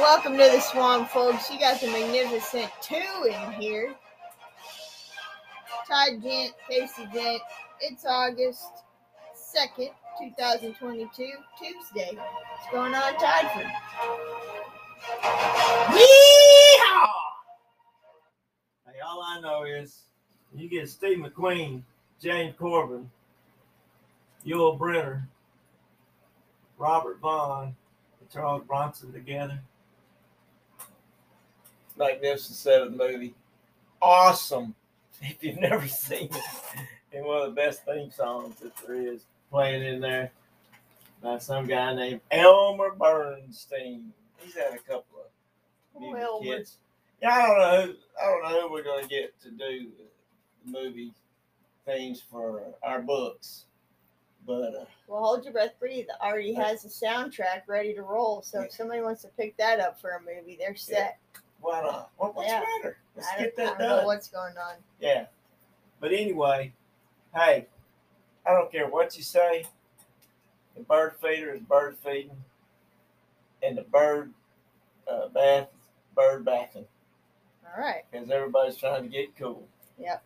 Welcome to the Swamp, folks. You got the magnificent two in here. Todd Gent, Casey Gent. It's August 2nd, 2022, Tuesday. What's going on, Toddford? Yeehaw! Hey, all I know is you get Steve McQueen, James Coburn, Yul Brynner, Robert Vaughn, and Charles Bronson together. Magnificent Seven movie. Awesome. If you've never seen it, and one of the best theme songs that there is playing in there by some guy named Elmer Bernstein. He's had a couple of Elmer. kids. Yeah, I don't know. Who, I don't know who we're going to get to do the movie themes for our books, but uh, Well, hold your breath, breathe. Already has a soundtrack ready to roll. So if somebody wants to pick that up for a movie, they're set. Why not? What, what's Yeah. the matter? Let's I get that don't know done. what's going on. Yeah. But anyway, hey, I don't care what you say. The bird feeder is bird feeding, and the bird uh, bath is bird bathing All right. because everybody's trying to get cool. Yep.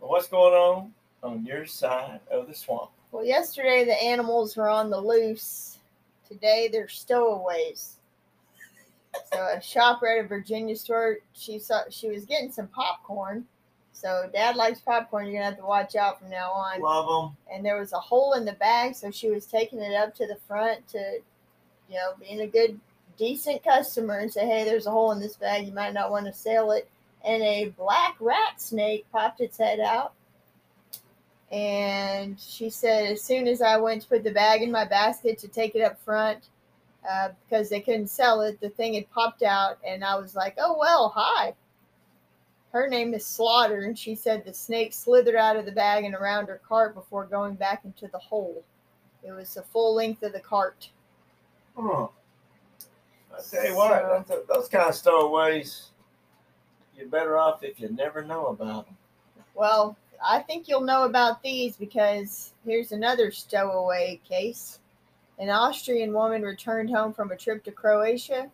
But what's going on on your side of the swamp? Well, yesterday the animals were on the loose. Today they're stowaways. So a shopper at a Virginia store, she saw she was getting some popcorn. So Dad likes popcorn. You're gonna have to watch out from now on. Love them. And there was a hole in the bag, so she was taking it up to the front to, you know, being a good, decent customer and say, "Hey, there's a hole in this bag. You might not want to sell it." And a black rat snake popped its head out. And she said, as soon as I went to put the bag in my basket to take it up front, uh, because they couldn't sell it, the thing had popped out, and I was like, "Oh well, hi." Her name is Slaughter, and she said the snake slithered out of the bag and around her cart before going back into the hole. It was the full length of the cart. Huh. I tell you what, So- those kind of stowaways, you're better off if you never know about them. Well, I think you'll know about these because here's another stowaway case. An Austrian woman returned home from a trip to Croatia,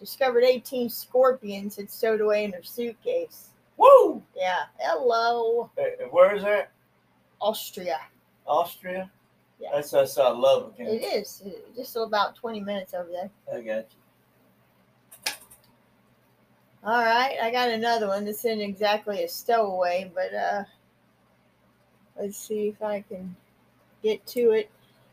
discovered 18 scorpions had stowed away in her suitcase. Woo! Yeah, hello, Uh, Where is that? Austria. Austria? Yeah. That's that's I love it. It is uh, just about 20 minutes over there. I got you. All right, I got another one. This isn't exactly a stowaway, but uh, let's see if I can get to it.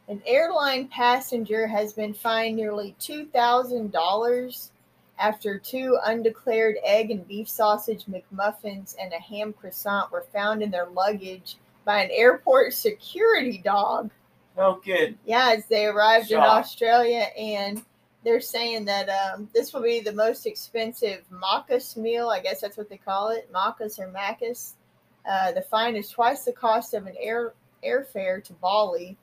An airline passenger has been fined nearly two thousand dollars after two undeclared egg and beef sausage McMuffins and a ham croissant were found in their luggage by an airport security dog. No good. Yeah, as they arrived in Australia, and they're saying that um, this will be the most expensive Maccas meal. I guess that's what they call it, Maccas or Maccas. Uh, the fine is twice the cost of an air airfare to Bali,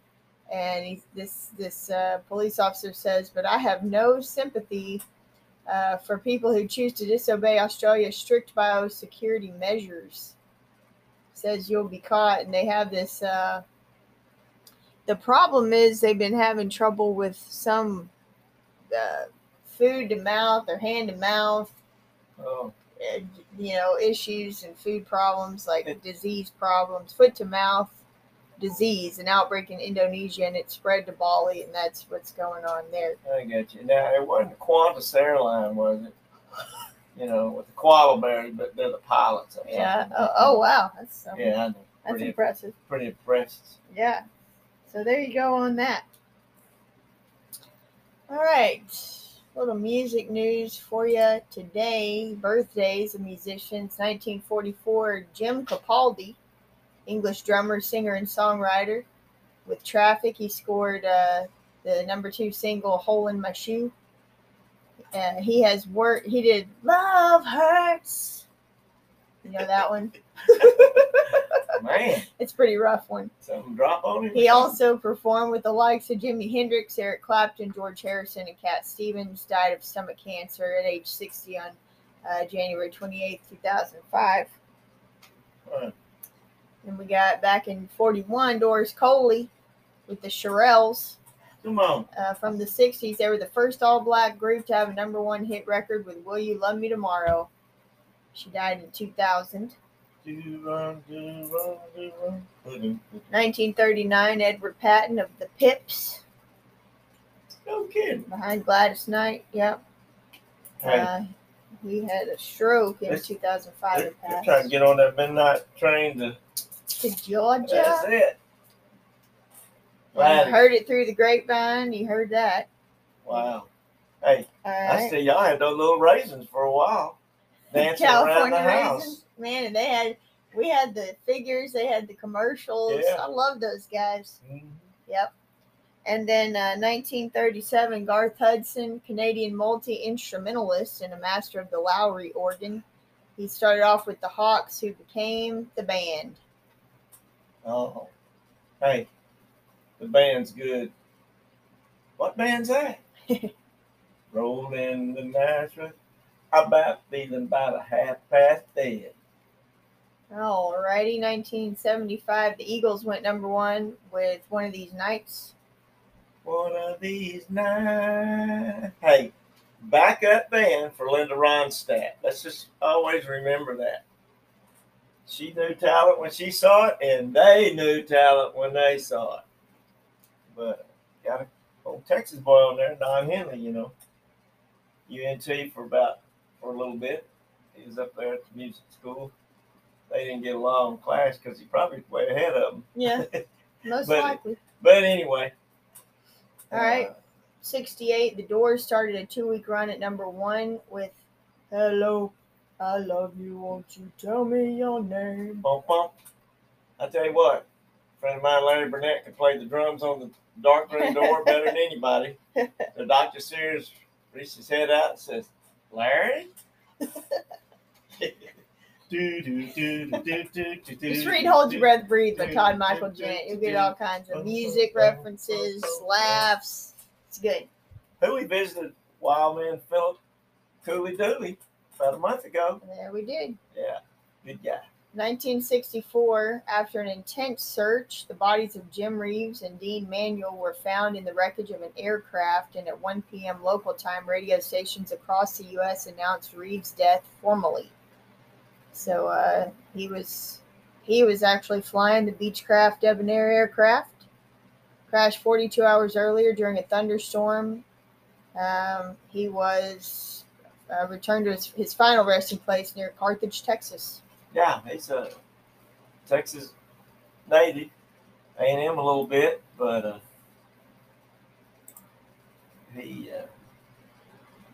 and he, this this uh, police officer says, "But I have no sympathy." Uh, for people who choose to disobey Australia's strict biosecurity measures, says you'll be caught, and they have this uh, the problem is they've been having trouble with some uh, food to mouth or hand to mouth. Oh, you know issues and food problems like disease problems foot to mouth disease an outbreak in indonesia and it spread to bali and that's what's going on there I got you. Now it wasn't Qantas airline, was it? You know, with the koala bears, but they're the pilots. yeah oh, oh wow that's um, Yeah, know. that's Pretty, impressive pretty impressed. yeah so there you go on that all right little music news for you today birthdays of musicians 1944 jim capaldi english drummer singer and songwriter with traffic he scored uh, the number two single hole in my shoe uh, he has worked he did love hurts you know that one Man, it's a pretty rough one something drop on him. He also performed with the likes of Jimi Hendrix, Eric Clapton, George Harrison, and Cat Stevens. Died of stomach cancer at age 60 on uh, January 28, 2005. Right. And we got back in 41, Doris Coley with the Shirelles. Come on. Uh, from the 60s, they were the first all black group to have a number one hit record with Will You Love Me Tomorrow. She died in 2000. Do run, do run, do run. Boom. 1939, Edward Patten of the Pips No kidding. behind Gladys Knight. Yep. Hey, Uh, he had a stroke in Let's- 2005 they're, and they're passed. trying to get on that midnight train to. To Georgia. That's it. I Gladys. heard it through the grapevine. You heard that. Wow. Hey, I see y'all had those little raisins for a while, dancing around the house. Man, and they had we had the figures, they had the commercials. Yeah. I love those guys. Mhm. Yep. And then uh, 1937, Garth Hudson, Canadian multi instrumentalist and a master of the Lowrey organ. He started off with the Hawks, who became the band. Oh, hey, the band's good. What band's that? Rolling the Nazareth. How about feeling about a half past dead? Alrighty, 1975, the Eagles went number one with one of these nights. One of these nights. Hey, backup band for Linda Ronstadt. Let's just always remember that. She knew talent when she saw it, and they knew talent when they saw it. But got a old Texas boy on there, Don Henley, you know. UNT for about for a little bit. He was up there at the music school. They didn't get along in class because he probably was way ahead of them. Yeah, most But- likely. But anyway. All right. uh, 68, the Doors started a two week run at number one with Hello, I love you. Won't you tell me your name? Bump, bump. I tell you what, a friend of mine, Larry Burnett, can play the drums on the dark room door better than anybody. The Dr. Sears reached his head out and says, Larry? do, do, do, do, do, do, Just read Hold Your. Breath, Breathe by Todd Michael Gent. You'll get all kinds of music references, laughs. It's good. Who we visited, Wildman Philip Cooley Dooley, about a month ago. There we did. Yeah, good guy. 1964, after an intense search, the bodies of Jim Reeves and Dean Manuel were found in the wreckage of an aircraft, and at 1 p.m. local time, radio stations across the U.S. announced Reeves' death formally. So uh, he was he was actually flying the Beechcraft Debonair aircraft. Crashed 42 hours earlier during a thunderstorm. Um, he was uh, returned to his, his final resting place near Carthage, Texas. Yeah, he's a Texas native. A and M a little bit, but uh, he, uh,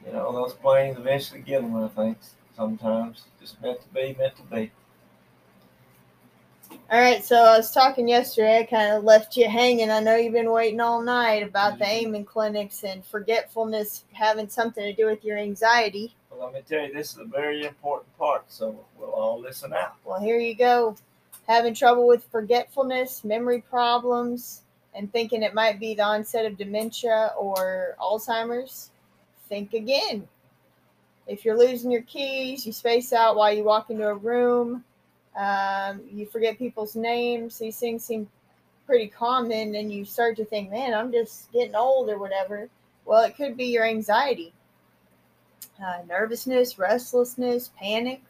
you know, those planes eventually get him. I think sometimes just meant to be, meant to be. All right, so I was talking yesterday. I kind of left you hanging. I know you've been waiting all night about the Mhm. Amen clinics and forgetfulness having something to do with your anxiety. Well, let me tell you, this is a very important part. So we'll all listen out. Well, here you go. Having trouble with forgetfulness, memory problems, and thinking it might be the onset of dementia or Alzheimer's? Think again. If you're losing your keys, you space out while you walk into a room, um, you forget people's names, these things seem pretty common, and you start to think, man, I'm just getting old or whatever. Well, it could be your anxiety, uh, nervousness, restlessness, panic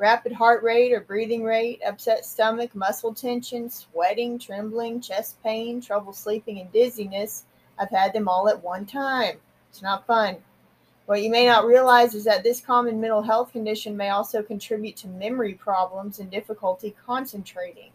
rapid heart rate or breathing rate, upset stomach, muscle tension, sweating, trembling, chest pain, trouble sleeping, and dizziness. I've had them all at one time. It's not fun. What you may not realize is that this common mental health condition may also contribute to memory problems and difficulty concentrating.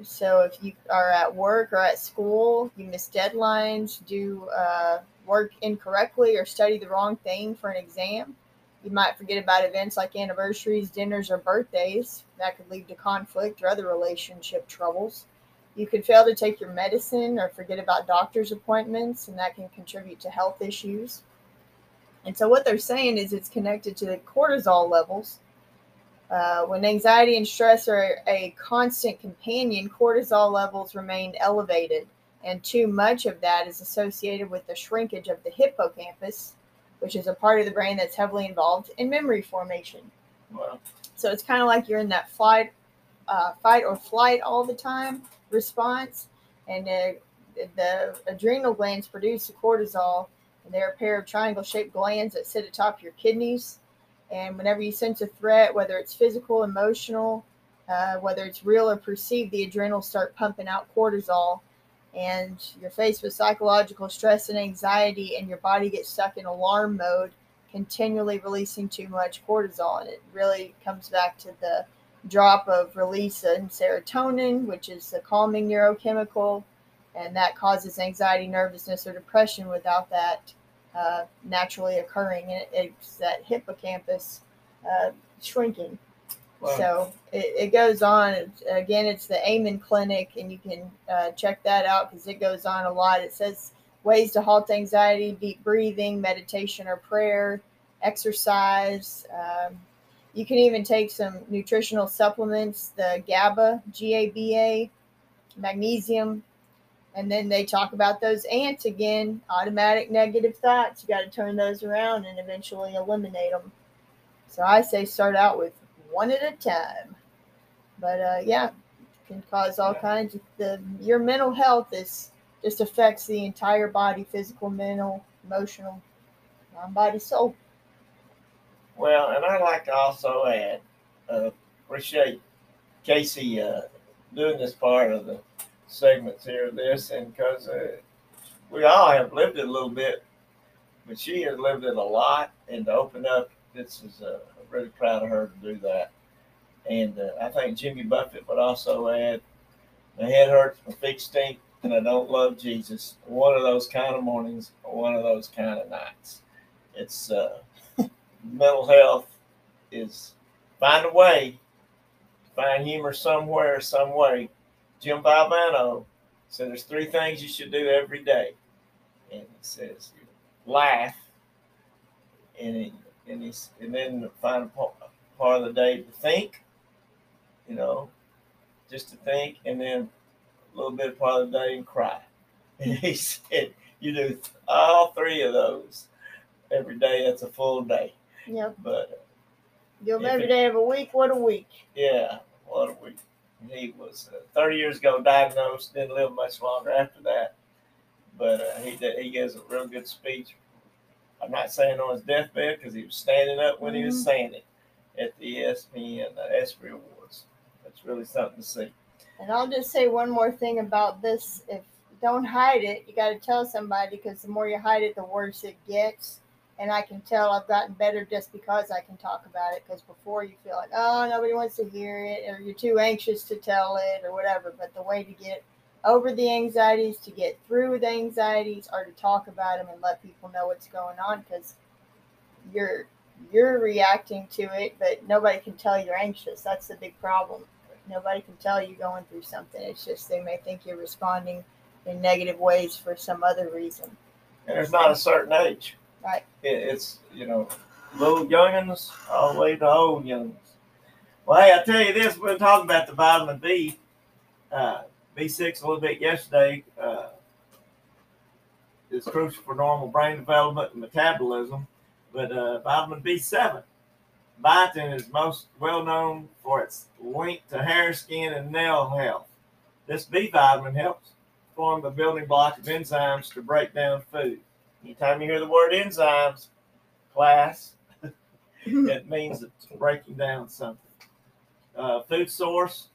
So, if you are at work or at school, you miss deadlines, do uh, work incorrectly, or study the wrong thing for an exam, you might forget about events like anniversaries, dinners, or birthdays. That could lead to conflict or other relationship troubles. You could fail to take your medicine or forget about doctor's appointments, and that can contribute to health issues. And so, what they're saying is it's connected to the cortisol levels. Uh, when anxiety and stress are a constant companion, cortisol levels remain elevated, and too much of that is associated with the shrinkage of the hippocampus, which is a part of the brain that's heavily involved in memory formation. Well, So it's kind of like you're in that flight, uh, fight or flight all the time response, and uh, the adrenal glands produce the cortisol, and they're a pair of triangle-shaped glands that sit atop your kidneys. And whenever you sense a threat, whether it's physical, emotional, uh, whether it's real or perceived, the adrenals start pumping out cortisol, and you're faced with psychological stress and anxiety, and your body gets stuck in alarm mode, continually releasing too much cortisol. And it really comes back to the drop of release in serotonin, which is a calming neurochemical, and that causes anxiety, nervousness, or depression without that uh, naturally occurring. And it, it's that hippocampus uh, shrinking. Wow. So it, it goes on. Again, it's the Amen Clinic, and you can uh, check that out because it goes on a lot. It says ways to halt anxiety, deep breathing, meditation or prayer, exercise. Um, you can even take some nutritional supplements, the GABA, G A B A, magnesium. And then they talk about those ants again, automatic negative thoughts. You got to turn those around and eventually eliminate them. So I say start out with one at a time. But uh, yeah, can cause all kinds of the your mental health is just affects the entire body, physical, mental, emotional, mind, body, soul. Well, and I'd like to also add, uh, appreciate Casey uh, doing this part of the segments here of this, and because uh, we all have lived it a little bit, but she has lived it a lot, and to open up, this is uh, really proud of her to do that. And uh, I think Jimmy Buffett would also add, my head hurts, my feet stink, and I don't love Jesus. One of those kind of mornings, one of those kind of nights. It's uh, mental health is find a way, find humor somewhere, some way. Jim Valvano said there's three things you should do every day, and he says laugh, and he, and he's and then find a part, part of the day to think, you know, just to think, and then a little bit of part of the day and cry. And he said you do all three of those every day. That's a full day. Yep. But uh, Give them If every it- day of a week. What a week. yeah, what a week. He was uh, 30 years ago diagnosed, didn't live much longer after that. But uh, he did, he gives a real good speech. I'm not saying on his deathbed because he was standing up when he was Mhm. saying it at the ESPN uh, ESPY Awards. That's really something to see. And I'll just say one more thing about this. If don't hide it, you got to tell somebody because the more you hide it, the worse it gets. And I can tell I've gotten better just because I can talk about it. Because before you feel like, oh, nobody wants to hear it, or you're too anxious to tell it, or whatever. But the way to get over the anxieties, to get through the anxieties, are to talk about them and let people know what's going on. Because you're you're reacting to it, but nobody can tell you're anxious. That's the big problem nobody can tell you going through something. It's just they may think you're responding in negative ways for some other reason. And there's not a certain age. Right. It, it's, you know, little youngins all the way to old youngins. Well, hey, I tell you this, we're talking about the vitamin B, uh, B6 a little bit yesterday. Uh, it's crucial for normal brain development and metabolism. But uh, vitamin B7, biotin is most well known for its link to hair, skin, and nail health. This B vitamin helps form the building block of enzymes to break down food. Anytime you hear the word enzymes, class, it means it's breaking down something. Uh, food source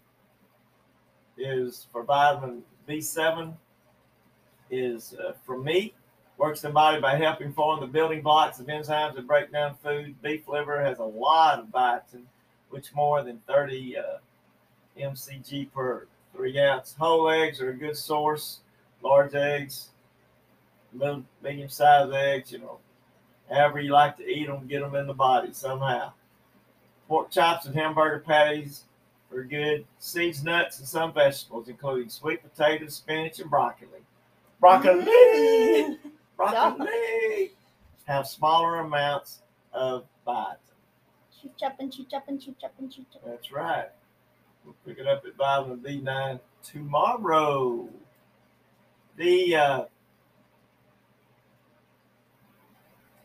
is for vitamin B7 is uh, from meat. Works the body by helping form the building blocks of enzymes that break down food. Beef liver has a lot of biotin, which more than 30 uh, mcg per three ounce. Whole eggs are a good source. Large eggs, middle, medium sized eggs, you know, however you like to eat them, get them in the body somehow. Pork chops and hamburger patties are good. Seeds, nuts, and some vegetables, including sweet potatoes, spinach, and broccoli. Broccoli! Broccoli! Have smaller amounts of biotin. Cheep chopping, cheep chopping, cheep chopping, cheep chopping. That's right. We'll pick it up at vitamin B9 tomorrow. The uh,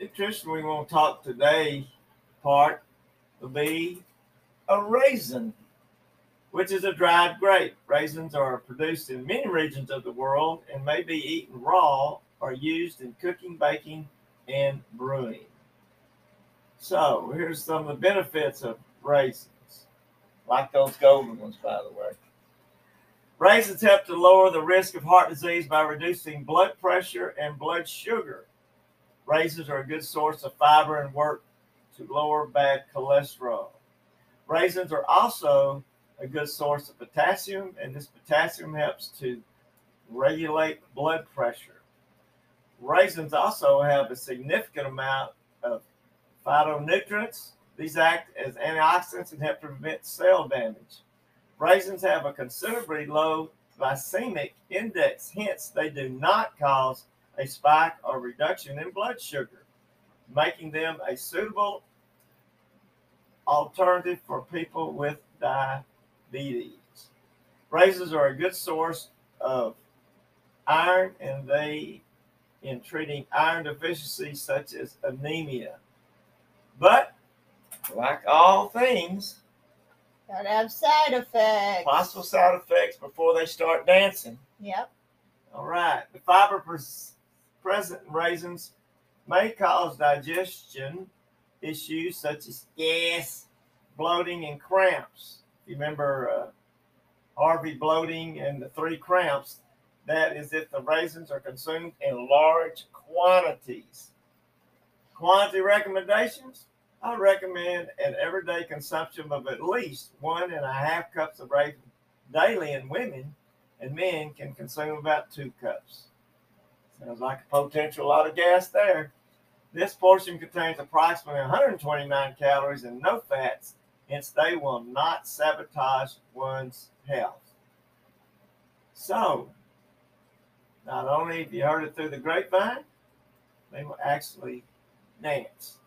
nutrition we want to talk today part will be a raisin. which is a dried grape. Raisins are produced in many regions of the world and may be eaten raw or used in cooking, baking, and brewing. So here's some of the benefits of raisins, like those golden ones, by the way. Raisins help to lower the risk of heart disease by reducing blood pressure and blood sugar. Raisins are a good source of fiber and work to lower bad cholesterol. Raisins are also a good source of potassium, and this potassium helps to regulate blood pressure. Raisins also have a significant amount of phytonutrients. These act as antioxidants and help prevent cell damage. Raisins have a considerably low glycemic index, hence, they do not cause a spike or reduction in blood sugar, making them a suitable alternative for people with diabetes. Raisins are a good source of iron and they in treating iron deficiency such as anemia. But like all things, Gotta have side effects. possible side effects before they start dancing. Yep. All right. The fiber present in raisins may cause digestion issues such as gas, bloating, and cramps. You remember uh, Harvey bloating and the three cramps? That is if the raisins are consumed in large quantities. Quantity recommendations I recommend an everyday consumption of at least one and a half cups of raisins daily in women, and men can consume about two cups. Sounds like a potential lot of gas there. This portion contains approximately 129 calories and no fats, hence they will not sabotage one's health. So, not only have you heard it through the grapevine, they will actually dance.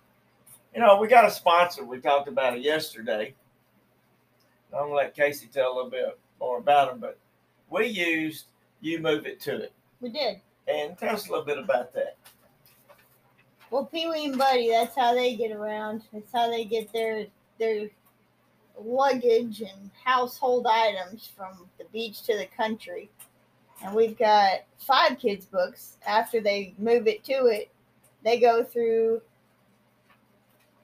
You know, we got a sponsor. We talked about it yesterday. I'm gonna let Casey tell a little bit more about them, but we used you move it to it, We did. And tell us a little bit about that. Well, Pee Wee and Buddy, that's how they get around. That's how they get their their luggage and household items from the beach to the country. And we've got five kids' books. After they move it to it, they go through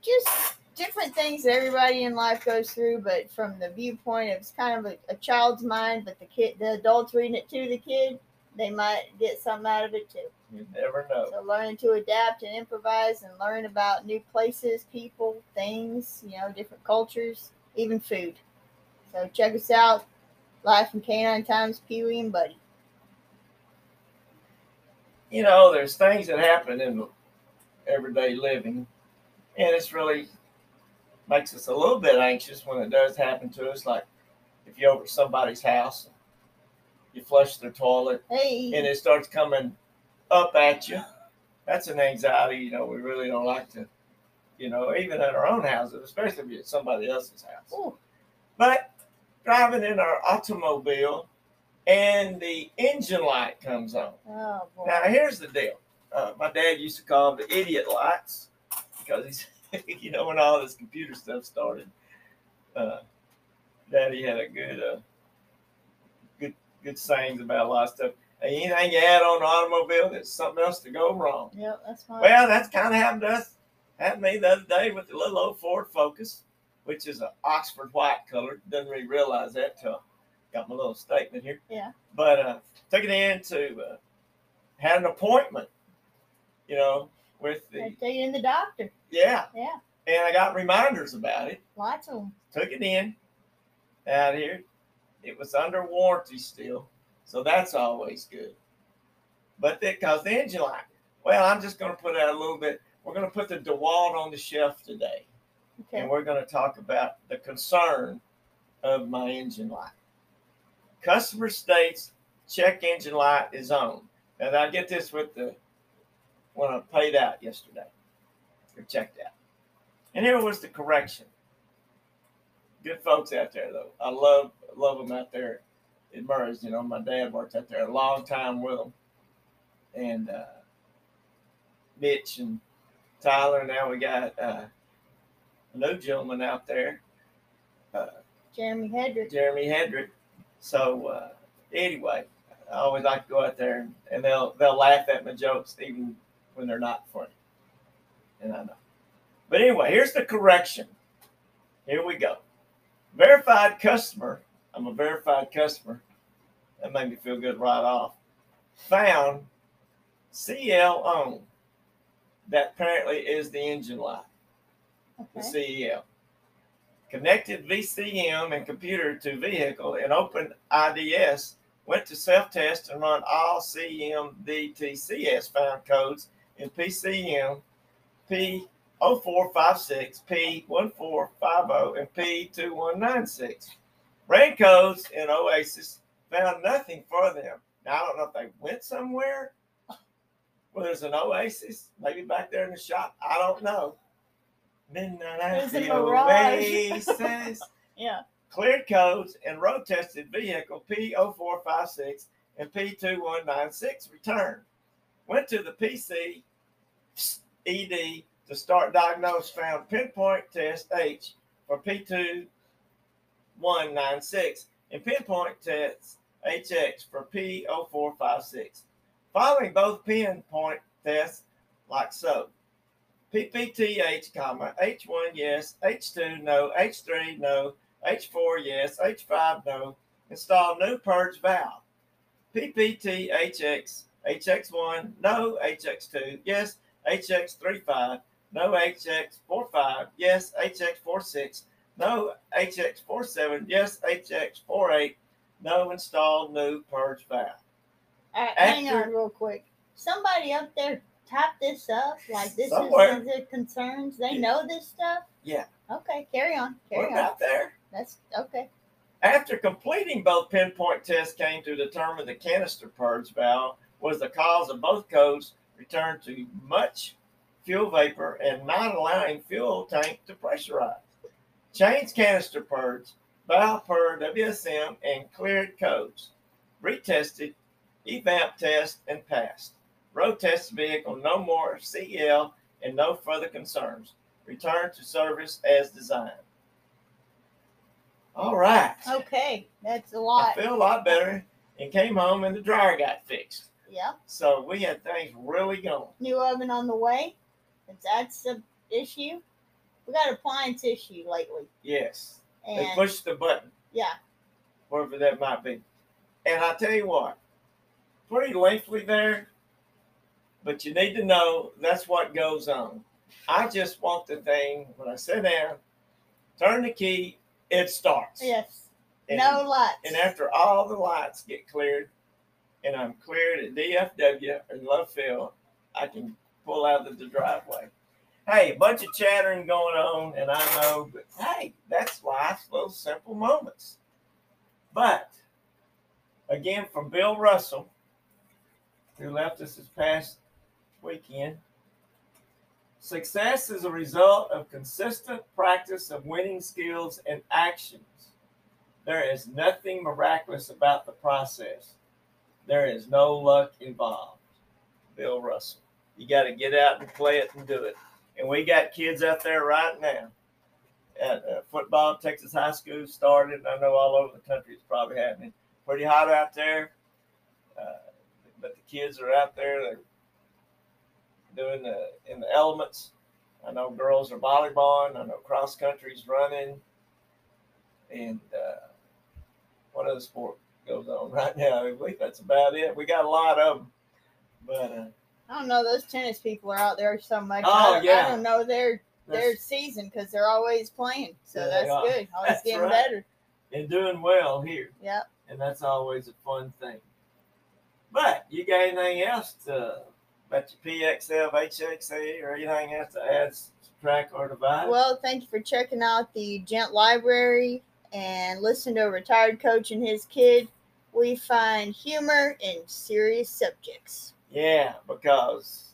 just different things that everybody in life goes through, but from the viewpoint of it's kind of a, a child's mind, but the kid, the adults reading it to the kid, they might get something out of it too. You mm-hmm. never know. So learning to adapt and improvise and learn about new places, people, things, you know, different cultures, even food. So check us out. Life in Canine Times, Pee Wee and Buddy. You know, there's things that happen in everyday living, and it's really makes us a little bit anxious when it does happen to us. Like if you're over somebody's house, you flush their toilet, Hey, and it starts coming up at you. That's an anxiety, you know, we really don't like to, you know, even at our own houses, especially if you're at somebody else's house. Ooh, But driving in our automobile and the engine light comes on. oh boy. Now, here's the deal. Uh, my dad used to call them the idiot lights because he's, you know, when all this computer stuff started, uh, Daddy had a good, uh, good, sayings about a lot of stuff. Anything you add on an automobile, there's something else to go wrong. Yep, that's fine. Well, that's kind of happened to us. Happened to me the other day with the little old Ford Focus, which is an Oxford white color. Didn't really realize that till I got my little statement here. Yeah. But uh, took it in to uh, had an appointment, you know, with the take it in the doctor. yeah, Yeah, and I got reminders about it. lots of them. Took it in out here. It was under warranty still, so that's always good. But that caused the engine light. Well, I'm just going to put out a little bit. We're going to put the DeWalt on the shelf today, Okay. and we're going to talk about the concern of my engine light. Customer states check engine light is on. And I get this with the when I paid out yesterday or checked out. And here was the correction. Good folks out there though. I love love them out there in Murray's. You know, my dad worked out there a long time with them, and uh, Mitch and Tyler. Now we got uh, a new gentleman out there, uh, Jeremy Hedrick. Jeremy Hedrick. So uh, anyway, I always like to go out there and, and they'll they'll laugh at my jokes even when they're not funny. And I know. But anyway, here's the correction. Here we go. Verified customer. I'm a verified customer. That made me feel good right off. Found CL on. That apparently is the engine light, the Okay. CEL. Connected VCM and computer to vehicle and opened IDS. Went to self test and run all CMDTCS found codes in PCM P0456, P1450, and P2196. Ran codes in Oasis, found nothing for them. Now, I don't know if they went somewhere where there's an Oasis, maybe back there in the shop. I don't know. Midnight at the. Oasis. Yeah. Cleared codes and road tested vehicle P0456 and P2196 returned. Went to the PC ED to start diagnose, found pinpoint test H for P2196 and pinpoint test HX for P0456. Following both pinpoint tests like so. PPTH, comma, H1 yes, H2 no, H3 no, H4 yes, H5 no. Install new purge valve. PPT HX, HX1 no, HX2 yes, HX35 no, HX45 yes, HX46 no, HX47 yes, HX48 no. installed new purge valve. All right, hang After- on real quick. Somebody up there type this up. Like this Somewhere. is the concerns. They Yeah. know this stuff. Yeah. Okay, carry on. Carry What on. about there? That's okay. After completing both pinpoint tests, came to determine the canister purge valve was the cause of both codes returned to much fuel vapor and not allowing fuel tank to pressurize. Changed canister purge, valve per WSM, and cleared codes. Retested, evap test, and passed. Road test vehicle, no more CL, and no further concerns. Return to service as designed. All right. Okay, that's a lot. I feel a lot better and came home and the dryer got fixed. Yep. So we had things really going. New oven on the way. If that's the issue, we got appliance issue lately, Yes. They and pushed the button, yeah, whatever that might be. And I tell you what, pretty lengthy there, but you need to know that's what goes on. I just want the thing when I sit down, turn the key, it starts. yes, And, no lights. And after all the lights get cleared, and I'm cleared at DFW in Love Field, I can pull out of the driveway. Hey, a bunch of chattering going on, and I know, but hey, that's life's little simple moments. But again, from Bill Russell, who left us this past weekend, success is a result of consistent practice of winning skills and actions. There is nothing miraculous about the process. There is no luck involved. Bill Russell. You got to get out and play it and do it. And we got kids out there right now at uh, football. Texas high school started. I know all over the country it's probably happening. Pretty hot out there, uh, but the kids are out there. They're doing the in the elements. I know girls are volleyballing. I know cross country's running, and uh, what other sport goes on right now? I believe that's about it. We got a lot of them, but uh, I don't know. Those tennis people are out there so much. Oh, I, don't- yeah. I don't know their their season because they're always playing. So Yeah, that's good. Always That's getting right. better. and doing well here. Yep. and that's always a fun thing. But you got anything else to about your PXL, HXA, or anything else to add, subtract, or divide? Well, thank you for checking out the Gent Library and listen to a retired coach and his kid. We find humor in serious subjects. Yeah, because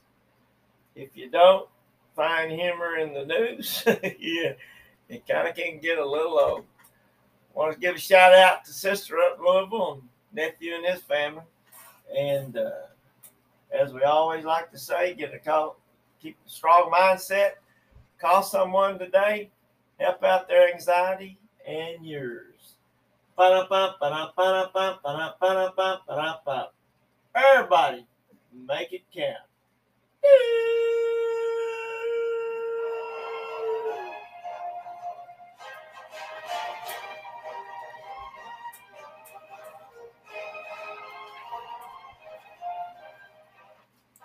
if you don't find humor in the news, yeah, it kind of can get a little old. Want to give a shout out to sister up Louisville and nephew and his family, and uh, as we always like to say, get a call, keep a strong mindset. Call someone today, help out their anxiety, and yours. Everybody, Make it count.